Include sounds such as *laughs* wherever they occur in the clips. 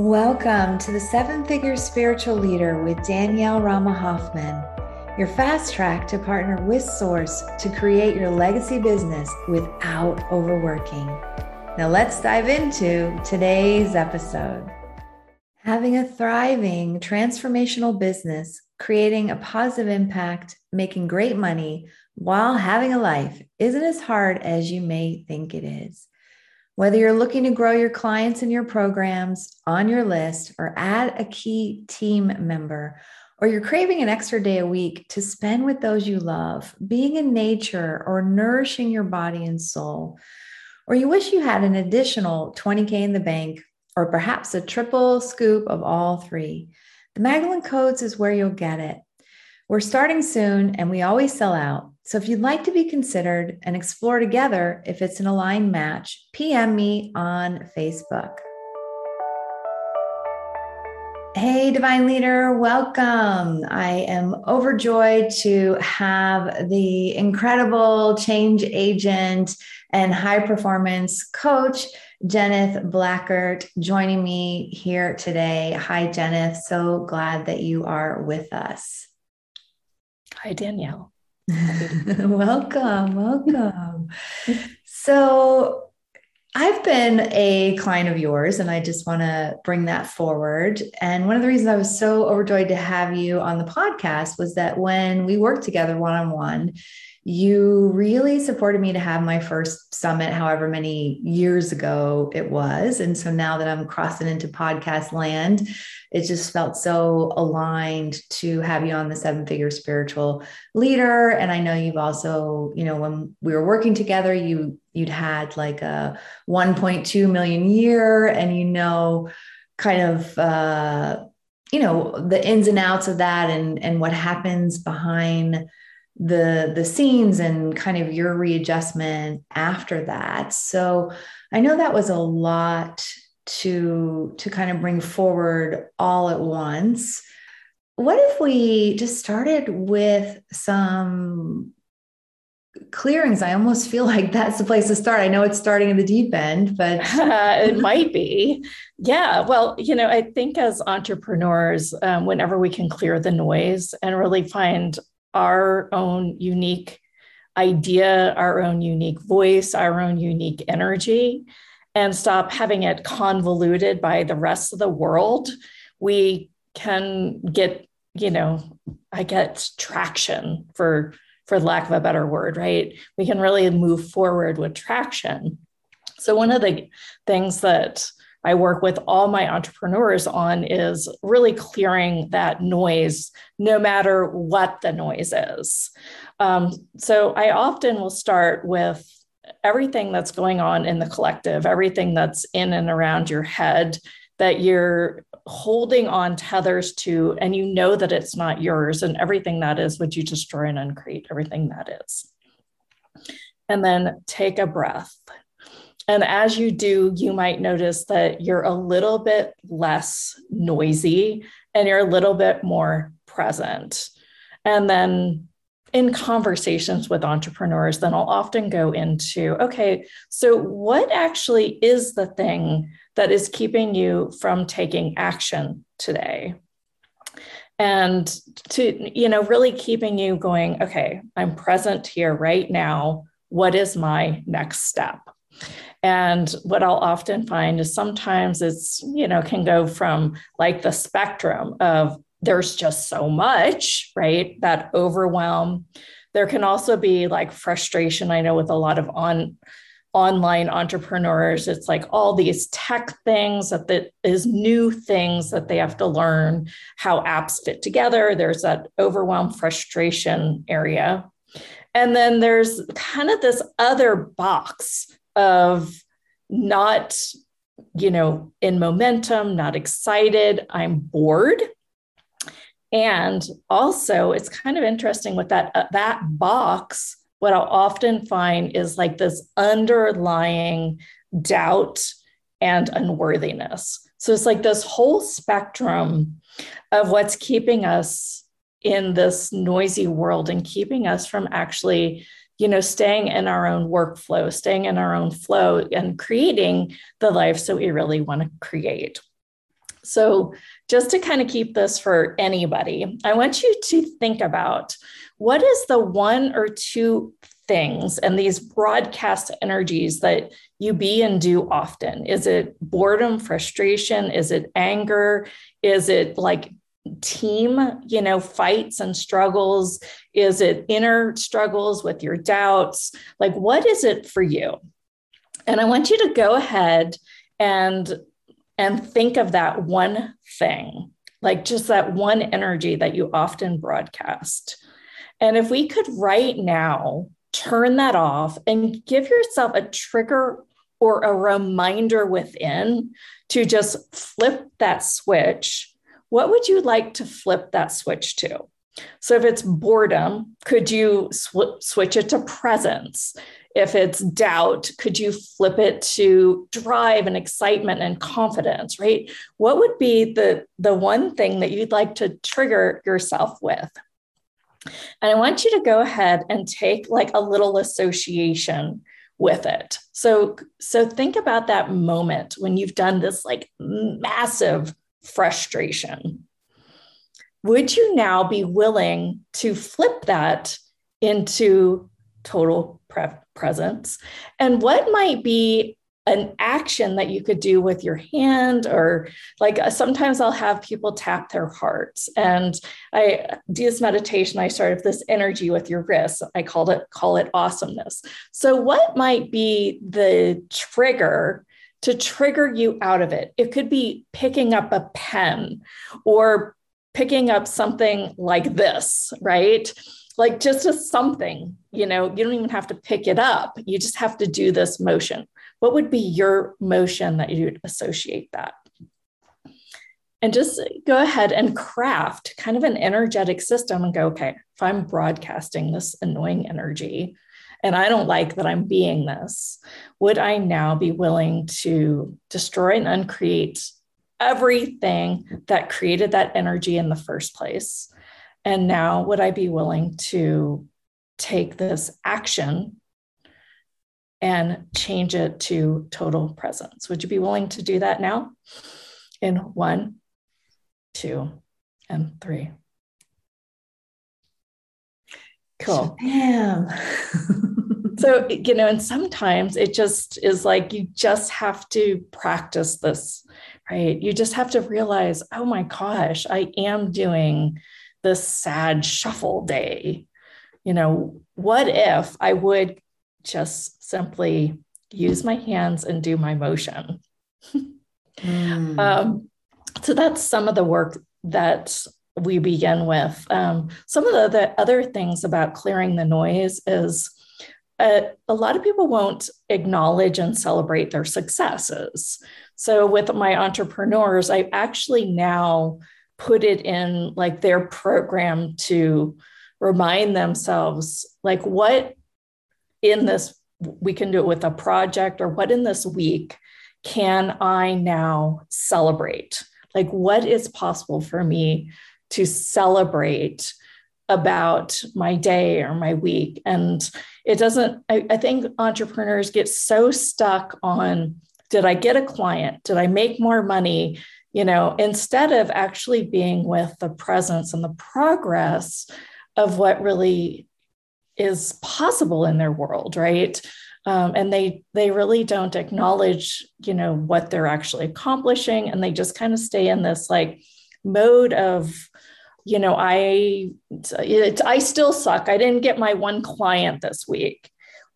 Welcome to the Seven Figure Spiritual Leader with Danielle Rama Hoffman, your fast track to partner with Source to create your legacy business without overworking. Now, let's dive into today's episode. Having a thriving, transformational business, creating a positive impact, making great money while having a life isn't as hard as you may think it is. Whether you're looking to grow your clients and your programs on your list or add a key team member, or you're craving an extra day a week to spend with those you love, being in nature or nourishing your body and soul, or you wish you had an additional 20K in the bank, or perhaps a triple scoop of all three, the Magdalene Codes is where you'll get it. We're starting soon and we always sell out. So if you'd like to be considered and explore together if it's an aligned match, PM me on Facebook. Hey, Divine Leader, welcome. I am overjoyed to have the incredible change agent and high performance coach, Jenith Blackert, joining me here today. Hi, Jenith. So glad that you are with us. Hi, Danielle. *laughs* welcome, welcome. so, I've been a client of yours, and I just want to bring that forward. And one of the reasons I was so overjoyed to have you on the podcast was that when we worked together one on one, you really supported me to have my first summit, however many years ago it was. And so now that I'm crossing into podcast land, it just felt so aligned to have you on the seven figure spiritual leader. And I know you've also, you know, when we were working together, you you'd had like a 1.2 million year, and you know, kind of uh, you know, the ins and outs of that and and what happens behind the the scenes and kind of your readjustment after that. So i know that was a lot to to kind of bring forward all at once. What if we just started with some clearings? I almost feel like that's the place to start. I know it's starting in the deep end but *laughs* it might be. Yeah. Well you know i think as entrepreneurs um, whenever we can clear the noise and really find our own unique idea, our own unique voice, our own unique energy, and stop having it convoluted by the rest of the world, we can get, you know, I get traction for for lack of a better word, right? We can really move forward with traction. So one of the things that I work with all my entrepreneurs on is really clearing that noise, no matter what the noise is. Um, so I often will start with everything that's going on in the collective, everything that's in and around your head that you're holding on tethers to, and you know that it's not yours, and everything that is, would you destroy and uncreate everything that is? And then take a breath and as you do, you might notice that you're a little bit less noisy and you're a little bit more present. And then in conversations with entrepreneurs, then I'll often go into okay, so what actually is the thing that is keeping you from taking action today? And to, you know, really keeping you going, okay, I'm present here right now. What is my next step? And what I'll often find is sometimes it's, you know, can go from like the spectrum of there's just so much, right? That overwhelm. There can also be like frustration. I know with a lot of on online entrepreneurs it's like all these tech things that, that is new things that they have to learn how apps fit together there's that overwhelm frustration area and then there's kind of this other box of not, you know, in momentum, not excited. I'm bored. And also, it's kind of interesting with that uh, that box. What I'll often find is like this underlying doubt and unworthiness. So it's like this whole spectrum of what's keeping us in this noisy world and keeping us from actually you know staying in our own workflow staying in our own flow and creating the life that we really want to create So, just to kind of keep this for anybody, I want you to think about what is the one or two things and these broadcast energies that you be and do often? Is it boredom, frustration? Is it anger? Is it like team, you know, fights and struggles? Is it inner struggles with your doubts? Like, what is it for you? And I want you to go ahead and and think of that one thing, like just that one energy that you often broadcast. And if we could right now turn that off and give yourself a trigger or a reminder within to just flip that switch, what would you like to flip that switch to? So if it's boredom, could you sw- switch it to presence? If it's doubt, could you flip it to drive and excitement and confidence, right? What would be the, the one thing that you'd like to trigger yourself with? And I want you to go ahead and take like a little association with it. So so think about that moment when you've done this like massive frustration. Would you now be willing to flip that into total pre- presence? And what might be an action that you could do with your hand or like uh, sometimes i'll have people tap their hearts and i do this meditation i started this energy with your wrists i called it call it awesomeness so what might be the trigger to trigger you out of it. It could be picking up a pen or picking up something like this right? Like just a something you know you don't even have to pick it up. You just have to do this motion. What would be your motion that you'd associate that? And just go ahead and craft kind of an energetic system and go, okay, if I'm broadcasting this annoying energy and I don't like that I'm being this, would I now be willing to destroy and uncreate everything that created that energy in the first place? And now would I be willing to take this action and change it to total presence. Would you be willing to do that now? In one, two, and three. Cool. Bam. *laughs* so, you know, and sometimes it just is like you just have to practice this, right? You just have to realize, oh my gosh, I am doing this sad shuffle day. You know, what if I would just simply use my hands and do my motion. mm. um, so that's some of the work that we begin with. Um, some of the, the, other things about clearing the noise is uh, a lot of people won't acknowledge and celebrate their successes. So with my entrepreneurs, I actually now put it in like their program to remind themselves like what in this we can do it with a project or what in this week can I now celebrate? Like, what is possible for me to celebrate about my day or my week? And it doesn't, I, I, think entrepreneurs get so stuck on did I get a client? Did I make more money? You know, instead of actually being with the presence and the progress of what really is possible in their world, right? Um, and they they really don't acknowledge, you know, what they're actually accomplishing, and they just kind of stay in this like mode of, you know, I it, I still suck. I didn't get my one client this week.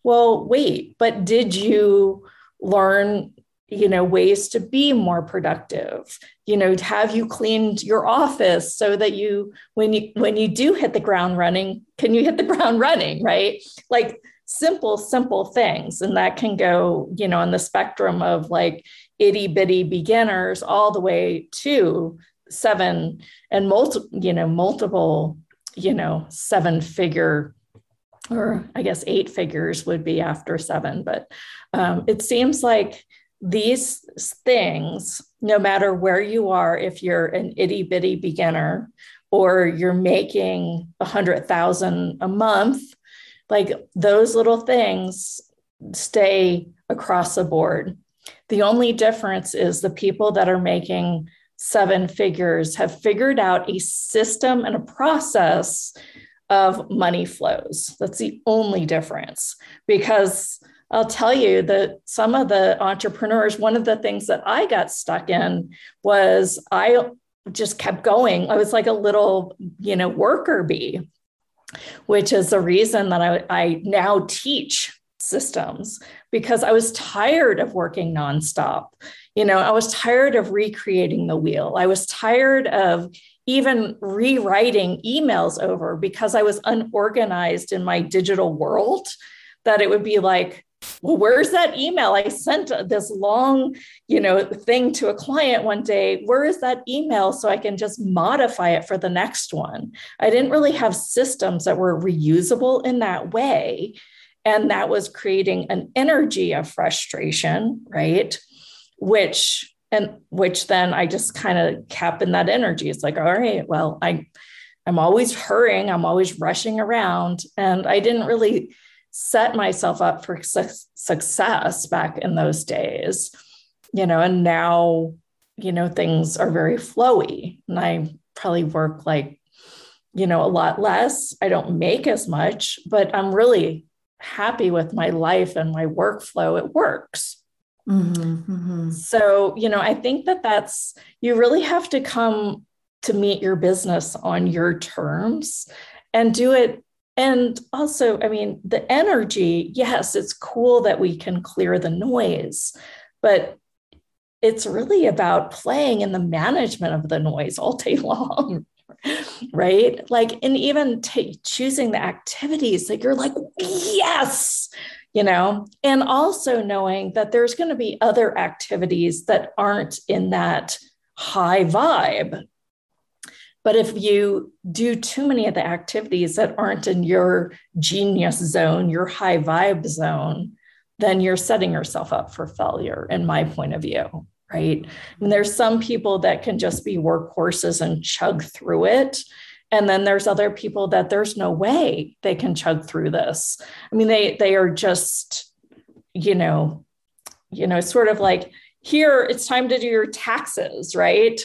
Well, wait, but did you learn you know ways to be more productive you know have you cleaned your office so that you when you when you do hit the ground running can you hit the *laughs* ground running right like simple simple things and that can go you know on the spectrum of like itty bitty beginners all the way to seven and multiple you know multiple you know seven figure or i guess eight figures would be after seven but um, it seems like these things, no matter where you are, if you're an itty bitty beginner or you're making a hundred thousand a month, like those little things stay across the board. The only difference is the people that are making seven figures have figured out a system and a process of money flows. That's the only difference because I'll tell you that some of the entrepreneurs, one of the things that I got stuck in was I just kept going. I was like a little, you know, worker bee, which is the reason that I, I now teach systems because I was tired of working nonstop. You know, I was tired of recreating the wheel. I was tired of even rewriting emails over because I was unorganized in my digital world that it would be like, well, where's that email? I sent this long, you know, thing to a client one day. Where is that email so I can just modify it for the next one? I didn't really have systems that were reusable in that way. And that was creating an energy of frustration, right? Which and which then I just kind of cap in that energy. It's like, all right, well, I I'm always hurrying, I'm always rushing around. And I didn't really set myself up for su- success back in those days, you know, and now, you know, things are very flowy. And I probably work like, you know, a lot less. I don't make as much, but I'm really happy with my life and my workflow. It works. Mm-hmm, mm-hmm. So, you know, I think that that's, you really have to come to meet your business on your terms and do it. And also, I mean, the energy, yes, it's cool that we can clear the noise, but it's really about playing in the management of the noise all day *laughs* long right like and even t- choosing the activities that you're like yes you know, and also knowing that there's going to be other activities that aren't in that high vibe. But if you do too many of the activities that aren't in your genius zone, your high vibe zone, then you're setting yourself up for failure, in my point of view. Right. And there's some people that can just be workhorses and chug through it. And then there's other people that there's no way they can chug through this. I mean they they are just you know you know sort of like here it's time to do your taxes right?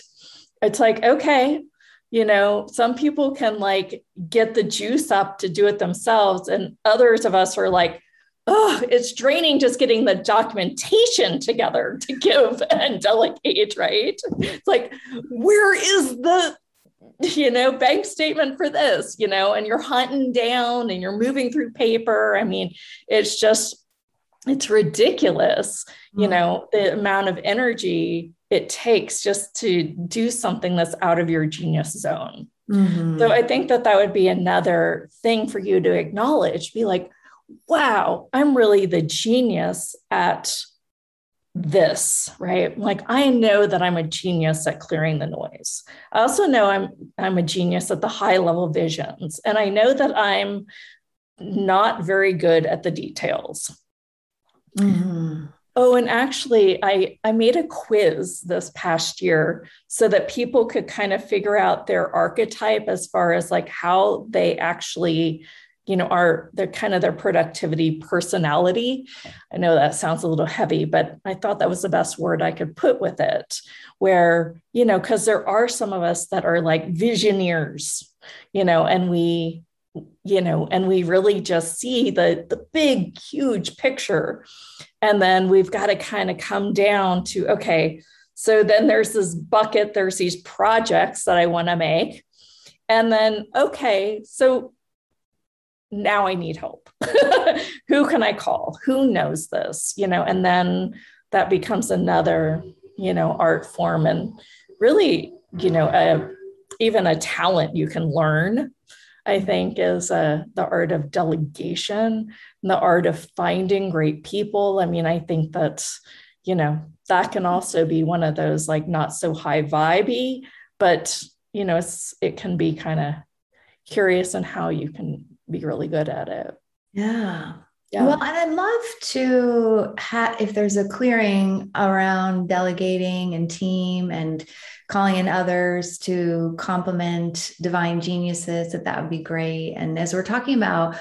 It's like okay you know some people can like get the juice up to do it themselves. And others of us are like oh it's draining just getting the documentation together to give *laughs* and delegate right it's like where is the you know, bank statement for this, you know, and you're hunting down and you're moving through paper. I mean, it's just, it's ridiculous, you mm. know, the amount of energy it takes just to do something that's out of your genius zone. Mm-hmm. So I think that that would be another thing for you to acknowledge, be like, wow, I'm really the genius at this right? Like i know that i'm a genius at clearing the noise. I also know i'm i'm a genius at the high level visions and i know that i'm not very good at the details. Mm-hmm. oh and actually i i made a quiz this past year so that people could kind of figure out their archetype as far as like how they actually you know are their kind of their productivity personality. I know that sounds a little heavy but i thought that was the best word i could put with it where you know because there are some of us that are like visioneers you know and we you know and we really just see the the big huge picture. And then we've got to kind of come down to okay so then there's this bucket there's these projects that i want to make. And then okay so now I need help. *laughs* Who can I call? Who knows this? You know, and then that becomes another, you know, art form and really, you know, a, even a talent you can learn. I think is uh, the art of delegation, the art of finding great people. I mean, I think that, you know, that can also be one of those like not so high vibey, but you know, it's, it can be kind of curious in how you can be really good at it. Yeah. Yeah. Well, and I'd love to have if there's a clearing around delegating and team and calling in others to complement divine geniuses, that that would be great. And as we're talking about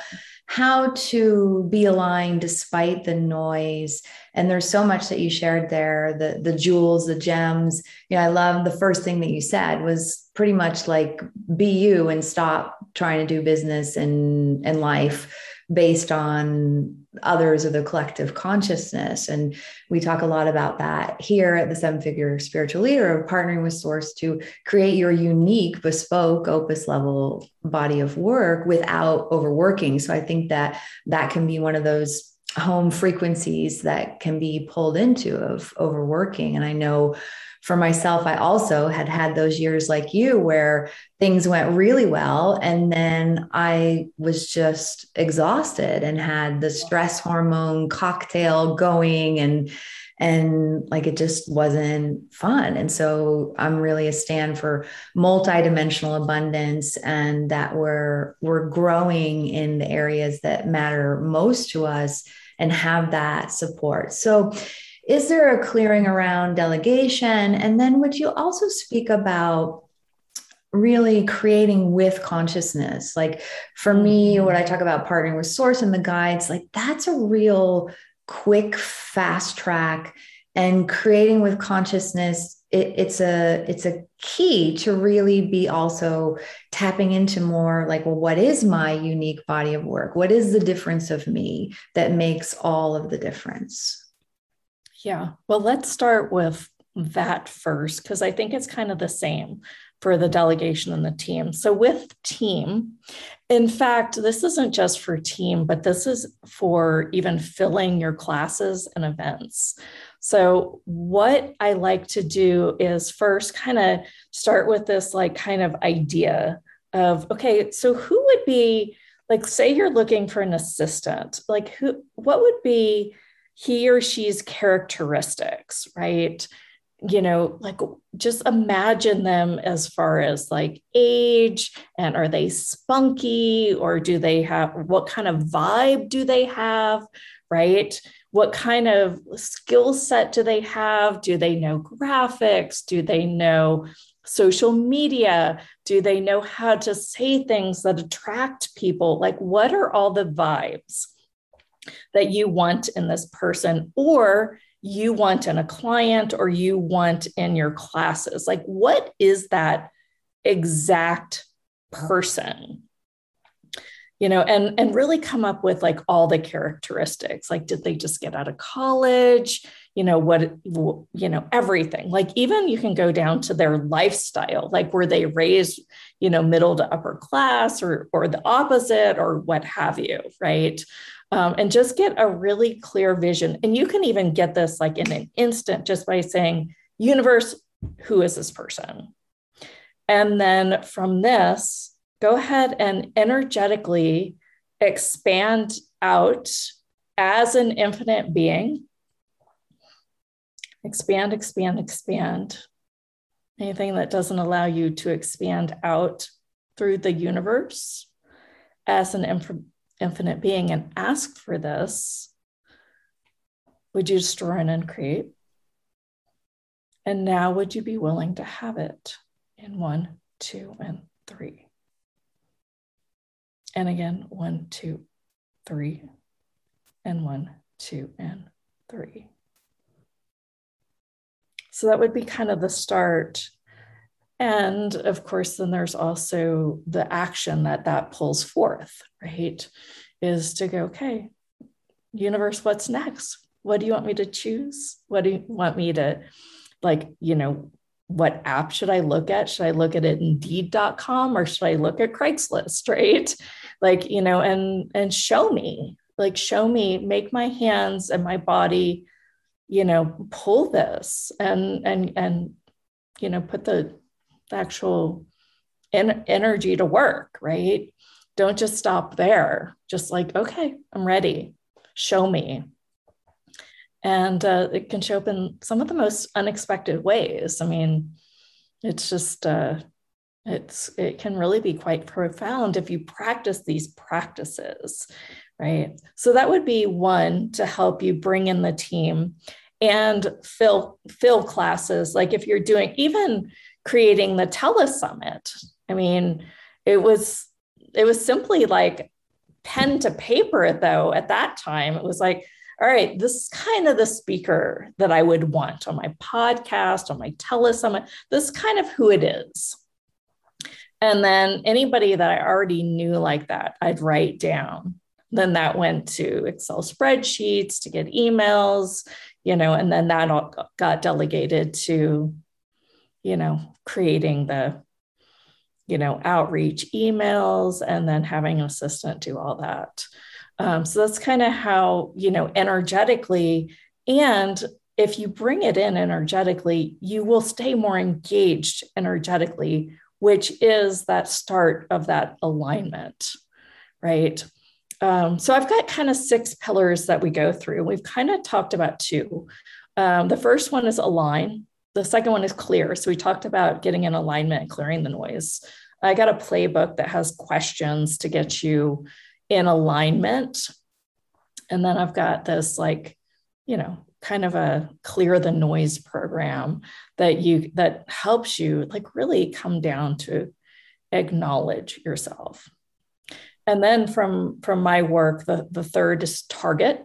how to be aligned despite the noise and there's so much that you shared there the the jewels the gems you know i love the first thing that you said was pretty much like be you and stop trying to do business and and life based on others or the collective consciousness. And we talk a lot about that here at the Seven Figure Spiritual Leader of partnering with Source to create your unique, bespoke, opus level body of work without overworking. So I think that that can be one of those home frequencies that can be pulled into of overworking. And I know for myself, I also had had those years like you where things went really well. And then I was just exhausted and had the stress hormone cocktail going and and like it just wasn't fun and so i'm really a stand for multidimensional abundance and that we're we're growing in the areas that matter most to us and have that support so is there a clearing around delegation? And then would you also speak about really creating with consciousness? Like for me, mm-hmm. what I talk about partnering with source and the guides, like that's a real quick, fast track and creating with consciousness it, it's a it's a key to really be also tapping into more like well what is my unique body of work what is the difference of me that makes all of the difference yeah. Well, let's start with that first, because I think it's kind of the same for the delegation and the team. So, with team, in fact, this isn't just for team, but this is for even filling your classes and events. So, what I like to do is first kind of start with this, like, kind of idea of okay, so who would be like, say you're looking for an assistant, like, who, what would be he or she's characteristics, right? You know, like just imagine them as far as like age and are they spunky or do they have what kind of vibe do they have, right? What kind of skill set do they have? Do they know graphics? Do they know social media? Do they know how to say things that attract people? Like, what are all the vibes? That you want in this person or you want in a client or you want in your classes? Like what is that exact person? You know and and really come up with like all the characteristics. Like did they just get out of college? You know what you know everything. Like even you can go down to their lifestyle. Like were they raised you know middle to upper class or or the opposite or what have you right um, and just get a really clear vision. And you can even get this like in an instant just by saying, universe, who is this person? And then from this, go ahead and energetically expand out as an infinite being. Expand, expand, expand. Anything that doesn't allow you to expand out through the universe as an infinite being and ask for this, would you destroy and uncreate? And now, would you be willing to have it in one, two, and three? And again, one, two, three, and one, two, and three. So that would be kind of the start and of course, then there's also the action that that pulls forth, right? Is to go, okay, universe, what's next? What do you want me to choose? What do you want me to, like, you know, what app should I look at? Should I look at it indeed.com or should I look at Craigslist, *laughs* right? Like, you know, and and show me, like show me, make my hands and my body, you know, pull this and and and you know, put the actual en- energy to work, right? Don't just stop there. Just like, okay, I'm ready. Show me. And uh, it can show up in some of the most unexpected ways. I mean, it's just, uh, it's it can really be quite profound if you practice these practices right so that would be one to help you bring in the team and fill fill classes like if you're doing even creating the telesummit. I mean, it was it was simply like pen to paper, though, at that time, it was like, all right, this is kind of the speaker that I would want on my podcast, on my telesummit. This is kind of who it is. And then anybody that I already knew like that, I'd write down. Then that went to Excel spreadsheets to get emails, you know, and then that all got delegated to, you know, creating the, you know, outreach emails and then having an assistant do all that. Um, so that's kind of how, you know, energetically, and if you bring it in energetically, you will stay more engaged energetically, which is that start of that alignment, right? Um, so I've got kind of six pillars that we go through. We've kind of talked about two. Um, the first one is align. The second one is clear. So we talked about getting in alignment clearing the noise. I got a playbook that has questions to get you in alignment. And then I've got this like, you know, kind of a clear the noise program that you that helps you like really come down to acknowledge yourself. And then from from my work, the, the third is target.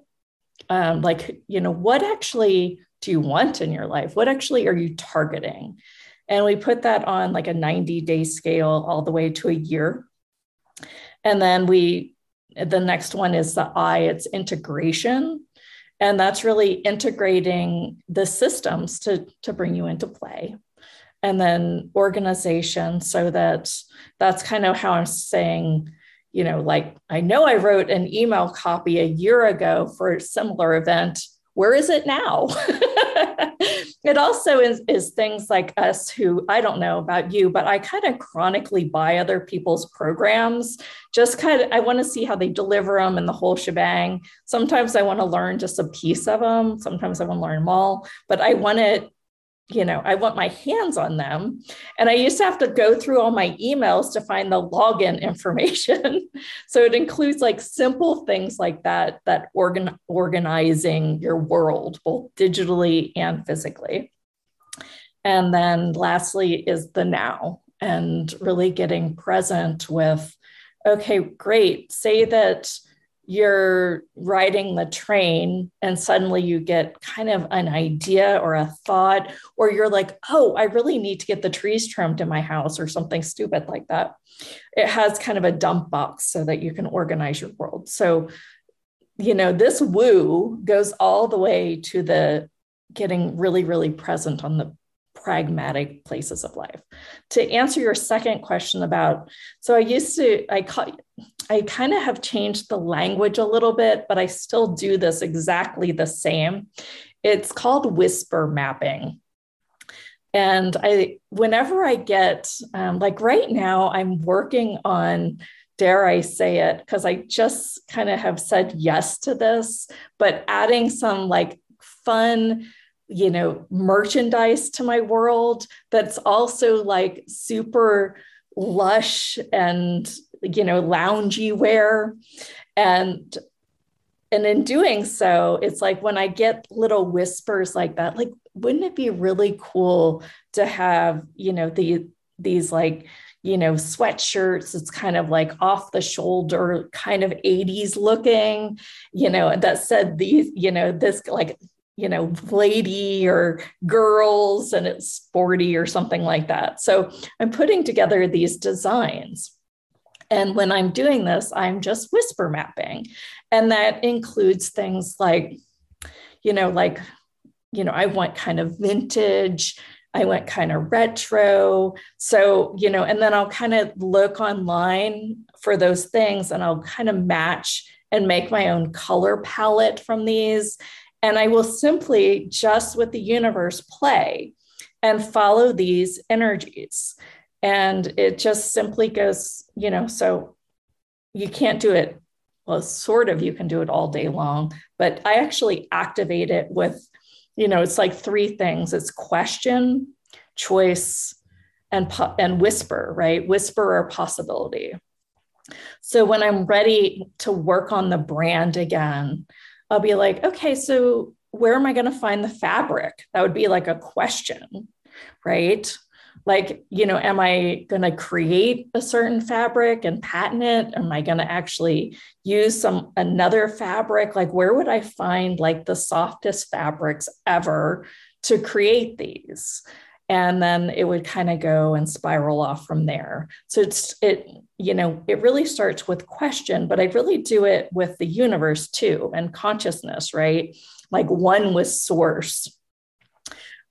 Um, like, you know, what actually do you want in your life? What actually are you targeting? And we put that on like a 90 day scale all the way to a year. And then we the next one is the I, it's integration. And that's really integrating the systems to, to bring you into play. And then organization, so that that's kind of how I'm saying, you know, like I know I wrote an email copy a year ago for a similar event. Where is it now? *laughs* it also is, is things like us who I don't know about you, but I kind of chronically buy other people's programs. Just kind of, I want to see how they deliver them and the whole shebang. Sometimes I want to learn just a piece of them. Sometimes I want to learn them all, but I want to you know, I want my hands on them. And I used to have to go through all my emails to find the login information. *laughs* so it includes like simple things like that, that organ- organizing your world, both digitally and physically. And then lastly is the now and really getting present with, okay, great. Say that you're riding the train and suddenly you get kind of an idea or a thought, or you're like, oh, I really need to get the trees trimmed in my house or something stupid like that. It has kind of a dump box so that you can organize your world. So, you know, this woo goes all the way to the getting really, really present on the pragmatic places of life. To answer your second question about, so I used to, I call, I kind of have changed the language a little bit, but I still do this exactly the same. It's called whisper mapping. And I, whenever I get, um, like right now, I'm working on, dare I say it, because I just kind of have said yes to this, but adding some like fun, you know, merchandise to my world that's also like super lush and you know, loungy wear. And and in doing so, it's like when I get little whispers like that, like, wouldn't it be really cool to have, you know, the these like, you know, sweatshirts. It's kind of like off the shoulder, kind of 80s looking, you know, that said these, you know, this like, you know, lady or girls and it's sporty or something like that. So I'm putting together these designs. And when I'm doing this, I'm just whisper mapping. And that includes things like, you know, like, you know, I want kind of vintage. I went kind of retro. So, you know, and then I'll kind of look online for those things and I'll kind of match and make my own color palette from these. And I will simply just with the universe play and follow these energies. And it just simply goes, you know, so you can't do it. Well, sort of, you can do it all day long, but I actually activate it with, you know, it's like three things it's question, choice, and, and whisper, right? Whisper or possibility. So when I'm ready to work on the brand again, I'll be like, okay, so where am I going to find the fabric? That would be like a question, right? Like you know am i going to create a certain fabric and patent it? Am i going to actually use some another fabric? Like where would i find like the softest fabrics ever to create these? And then it would kind of go and spiral off from there. So it's it you know it really starts with question but i really do it with the universe too and consciousness right? Like one with source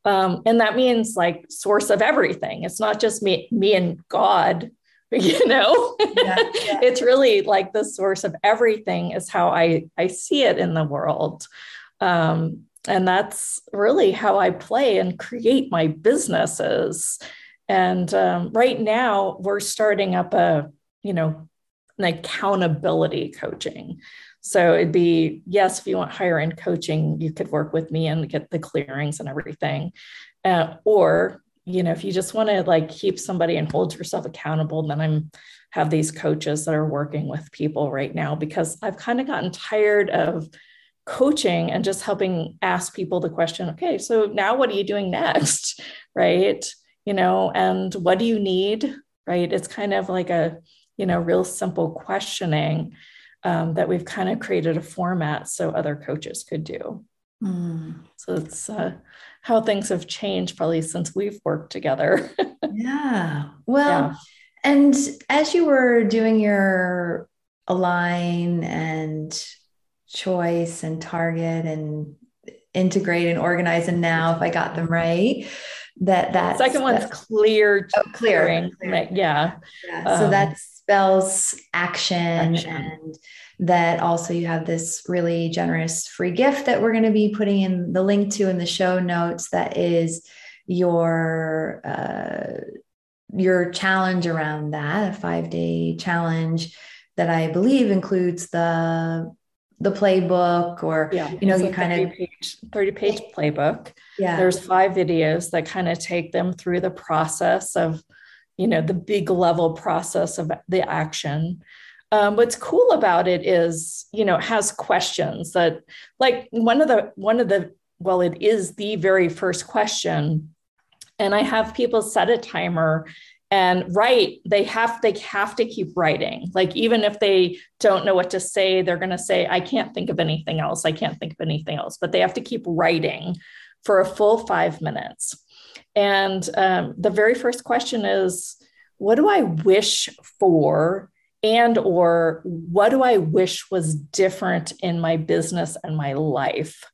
um, and that means like source of everything. It's not just me me and god *laughs* you know? Yeah, yeah. *laughs* it's really like the source of everything is how i i see it in the world. Um, and that's really how i play and create my businesses. And um, right now we're starting up a you know an accountability coaching so it'd be yes, if you want higher end coaching, you could work with me and get the clearings and everything. Uh, or you know, if you just want to like keep somebody and hold yourself accountable, then I'm have these coaches that are working with people right now because I've kind of gotten tired of coaching and just helping ask people the question, okay, so now what are you doing next? *laughs* right? You know, and what do you need? Right. It's kind of like a, you know, real simple questioning um, that we've kind of created a format so other coaches could do. Mm. So it's uh, how things have changed probably since we've worked together. *laughs* yeah. Well, yeah. and as you were doing your align and choice and target and integrate and organize and now if I got them right, that that second one's clear, oh, clear, clear. Yeah. yeah. Um, so that's spells action, action, and that also you have this really generous free gift that we're going to be putting in the link to in the show notes that is your uh, your challenge around that a five day challenge that i believe includes the the playbook or yeah, you know you kind of page 30 page playbook. Yeah. There's five videos that kind of take them through the process of you know the big level process of the action. Um, what's cool about it is you know it has questions that like one of the one of the well it is the very first question. And i have people set a timer and write they have they have to keep writing. Like even if they don't know what to say they're going to say i can't think of anything else. I can't think of anything else. But they have to keep writing for a full five minutes and um, the very first question is, what do I wish for? And or what do I wish was different in my business and my life?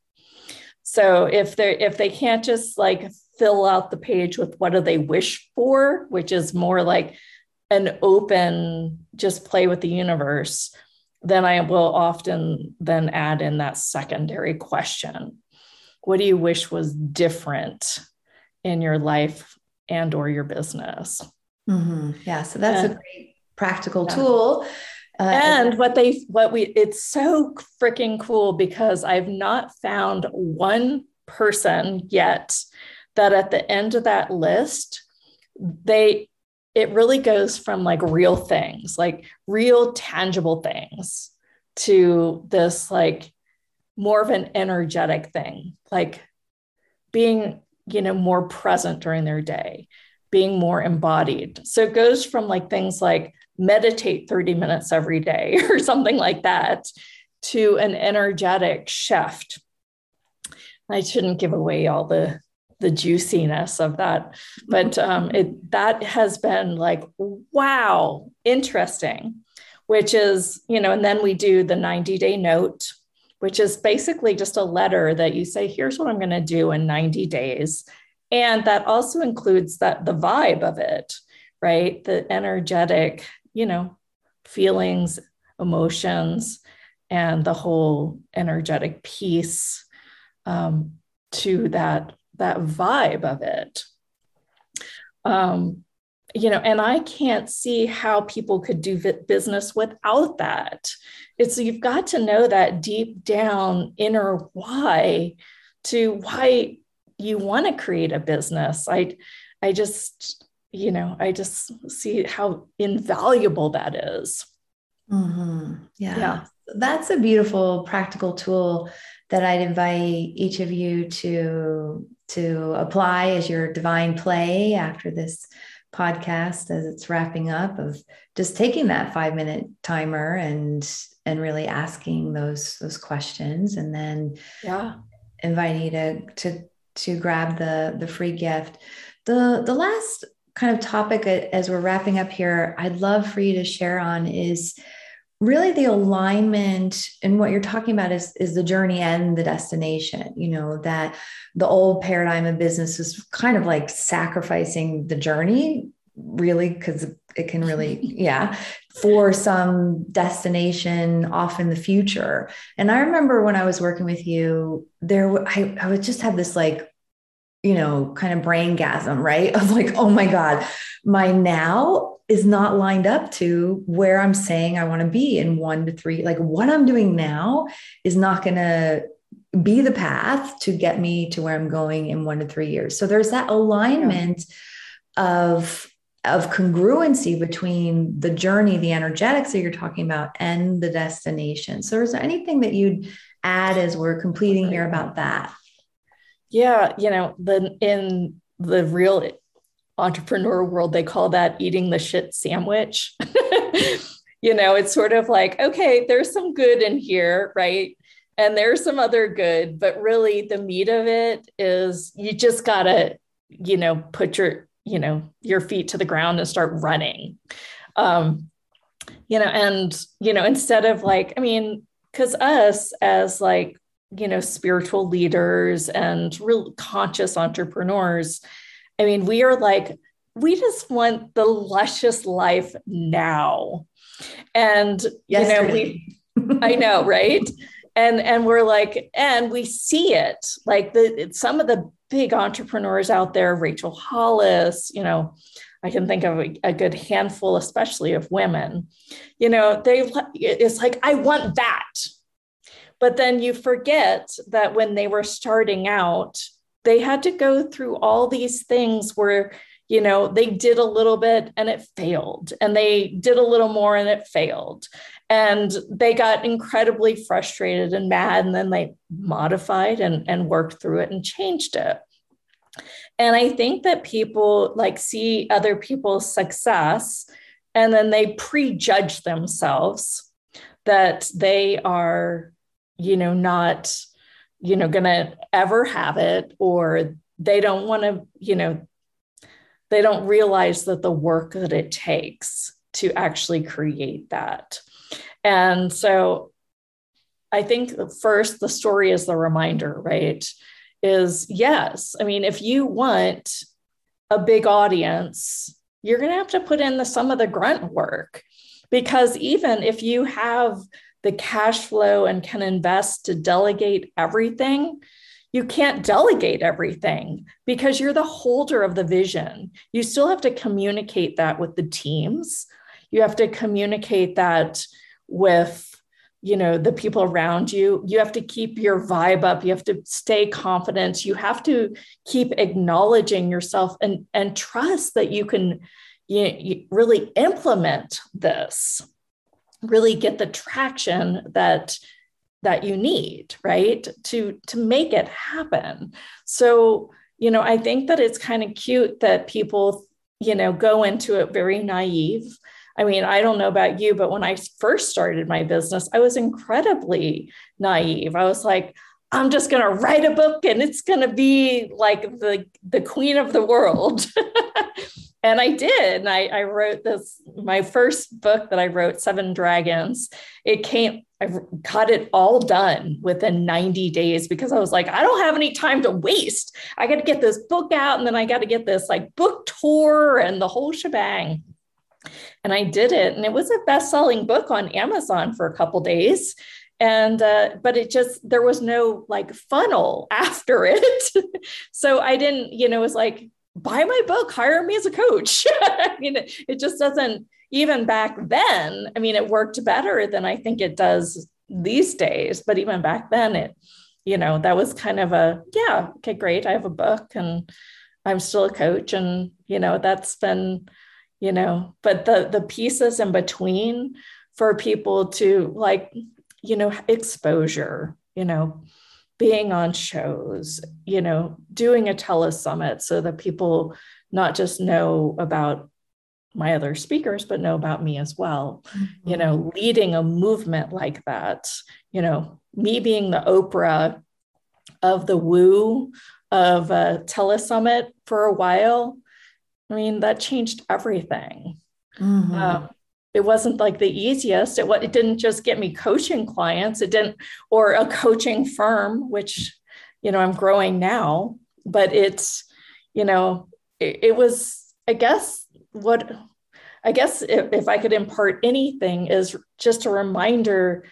So if they if they can't just like fill out the page with what do they wish for, which is more like an open just play with the universe, then I will often then add in that secondary question. What do you wish was different in your life and or your business mm-hmm. yeah so that's and, a great practical yeah. tool uh, and what they what we it's so freaking cool because i've not found one person yet that at the end of that list they it really goes from like real things like real tangible things to this like more of an energetic thing like being you know more present during their day being more embodied. So it goes from like things like meditate 30 minutes every day *laughs* or something like that to an energetic shift. I shouldn't give away all the the juiciness of that but *laughs* um, it that has been like wow interesting which is you know and then we do the 90 day note which is basically just a letter that you say, here's what I'm going to do in 90 days. And that also includes that the vibe of it, right? The energetic, you know, feelings, emotions, and the whole energetic piece um, to that that vibe of it. Um, you know, and I can't see how people could do business without that. It's you've got to know that deep down inner why to why you want to create a business. I, I just, you know, I just see how invaluable that is. Mm-hmm. Yeah. yeah. That's a beautiful practical tool that I'd invite each of you to to apply as your divine play after this podcast as it's wrapping up of just taking that five minute timer and and really asking those those questions and then yeah. inviting you to to to grab the the free gift. The the last kind of topic as we're wrapping up here i'd love for you to share on is really the alignment and what you're talking about is, is the journey and the destination you know that the old paradigm of business is kind of like sacrificing the journey really because it can really *laughs* yeah for some destination off in the future. And i remember when i was working with you there i, I would just have this like you know kind of brain gasm right? *laughs* Of like oh my god my now is not lined up to where I'm saying I want to be in one to three. Like what I'm doing now is not going to be the path to get me to where I'm going in one to three years. So there's that alignment yeah. of of congruency between the journey, the energetics that you're talking about, and the destination. So is there anything that you'd add as we're completing here about that? Yeah, you know, the in the real entrepreneur world, they call that eating the shit sandwich. *laughs* you know, it's sort of like, okay, there's some good in here, right? And there's some other good, but really the meat of it is you just got to, you know, put your, you know, your feet to the ground and start running. Um, you know, and, you know, instead of like, I mean, because us as like, you know, spiritual leaders and real conscious entrepreneurs, I mean, we are like, we just want the luscious life now. And, Yesterday. you know, we, *laughs* I know, right? And, and we're like, and we see it like the, some of the big entrepreneurs out there, Rachel Hollis, you know, I can think of a, a, good handful, especially of women. You know, they it's like I want that, but then you forget that when they were starting out, they had to go through all these things where you know they did a little bit and it failed and they did a little more and it failed. And they got incredibly frustrated and mad and then they modified and, and worked through it and changed it. And i think that people like see other people's success and then they prejudge themselves that they are you know not you know going to ever have it or they don't want to you know they don't realize that the work that it takes to actually create that. And so i think first the story is the reminder right? Is yes i mean if you want a big audience you're going to have to put in the some of the grunt work. Because even if you have the cash flow and can invest to delegate everything, you can't delegate everything because you're the holder of the vision. You still have to communicate that with the teams. You have to communicate that with you know the people around you you have to keep your vibe up you have to stay confident you have to keep acknowledging yourself and and trust that you can you, you really implement this really get the traction that that you need right to to make it happen. So you know i think that it's kind of cute that people you know go into it very naive. I mean i don't know about you but when i first started my business i was incredibly naive. I was like i'm just going to write a book and it's going to be like the the queen of the world *laughs* and I did. And I, I wrote this, my first book that I wrote, Seven Dragons. It came, I got it all done within 90 days because I was like, I don't have any time to waste. I got to get this book out and then I got to get this like book tour and the whole shebang. And I did it. And it was a best selling book on Amazon for a couple days and uh, but it just there was no like funnel *laughs* after it so i didn't you know it was like buy my book, hire me as a coach. *laughs* I mean, it, just doesn't, even back then, I mean, it worked better than I think it does these days. But even back then, it, you know, that was kind of a, yeah, okay, great. I have a book and I'm still a coach. And, you know, that's been, you know, but the the pieces in between for people to like, you know, exposure, you know, being on shows, you know, doing a telesummit so that people not just know about my other speakers, but know about me as well. Mm-hmm. You know, mm-hmm. leading a movement like that, you know, me being the Oprah of the woo of a telesummit for a while. I mean, that changed everything. Mm-hmm. Um, it wasn't like the easiest. It, it didn't just get me coaching clients. It didn't, or a coaching firm, which, you know, I'm growing now, but it's, you know, it, it was, I guess, what, I guess if, if I could impart anything is just a reminder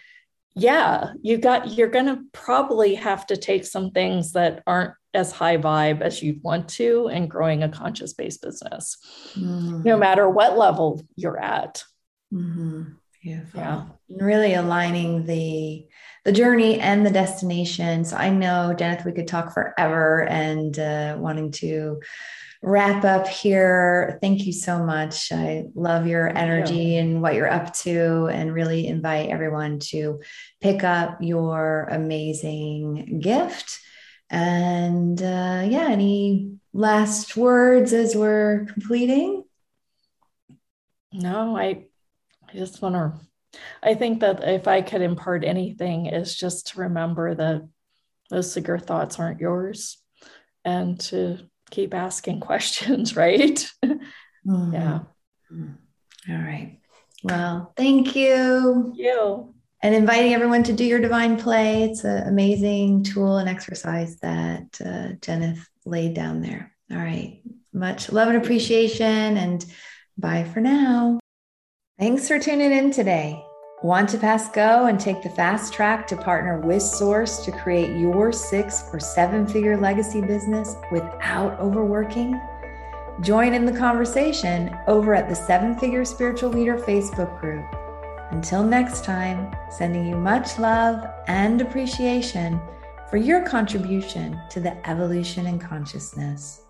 yeah, you got you're going to probably have to take some things that aren't as high vibe as you'd want to in growing a conscious based business, mm-hmm. no matter what level you're at. Mm-hmm. Beautiful. Yeah. Really aligning the the journey and the destination. So I know, Dennis, we could talk forever and uh, wanting to wrap up here. Thank you so much. I love your energy and what you're up to, and really invite everyone to pick up your amazing gift. And uh, yeah, any last words as we're completing? No, I, I just want to. I think that if I could impart anything, is just to remember that those cigar thoughts aren't yours, and to keep asking *laughs* questions, right? Mm-hmm. Yeah. Mm-hmm. All right. Well, thank you. Thank you. And inviting everyone to do your divine play. It's an amazing tool and exercise that uh, Jenith laid down there. All right. Much love and appreciation. And bye for now. Thanks for tuning in today. Want to pass go and take the fast track to partner with Source to create your six or seven figure legacy business without overworking? Join in the conversation over at the Seven Figure Spiritual Leader Facebook group. Until next time, sending you much love and appreciation for your contribution to the evolution in consciousness.